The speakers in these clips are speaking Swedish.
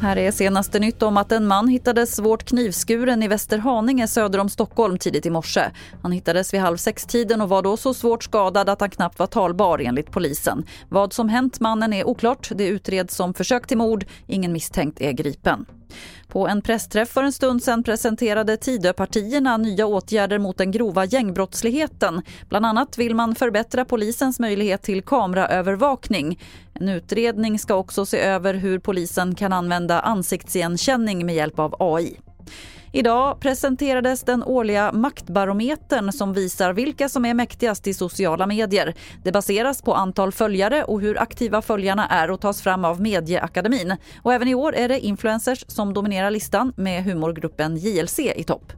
Här är senaste nytt om att en man hittades svårt knivskuren i Västerhaninge söder om Stockholm tidigt i morse. Han hittades vid halv sex-tiden och var då så svårt skadad att han knappt var talbar enligt polisen. Vad som hänt mannen är oklart. Det utreds som försök till mord. Ingen misstänkt är gripen. På en pressträff för en stund sedan presenterade Tidöpartierna nya åtgärder mot den grova gängbrottsligheten. Bland annat vill man förbättra polisens möjlighet till kameraövervakning. En utredning ska också se över hur polisen kan använda ansiktsigenkänning med hjälp av AI. Idag presenterades den årliga maktbarometern som visar vilka som är mäktigast i sociala medier. Det baseras på antal följare och hur aktiva följarna är och tas fram av Medieakademin. Och även i år är det influencers som dominerar listan med humorgruppen JLC i topp.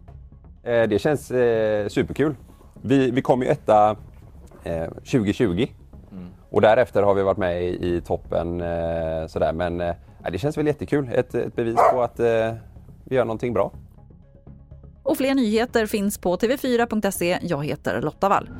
Eh, det känns eh, superkul. Vi, vi kom ju etta eh, 2020 mm. och därefter har vi varit med i, i toppen. Eh, sådär. Men eh, det känns väl jättekul. Ett, ett bevis på att eh, vi gör någonting bra. Och fler nyheter finns på tv4.se. Jag heter Lotta Wall.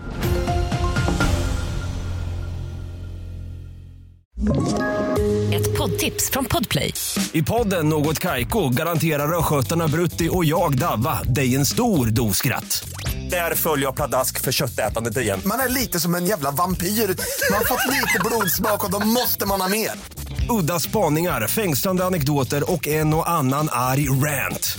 Ett poddtips från Podplay. I podden Något Kaiko garanterar östgötarna Brutti och jag, Davva, dig en stor dos skratt. Där följer jag pladask för köttätandet igen. Man är lite som en jävla vampyr. Man har fått lite blodsmak och då måste man ha mer. Udda spaningar, fängslande anekdoter och en och annan arg rant.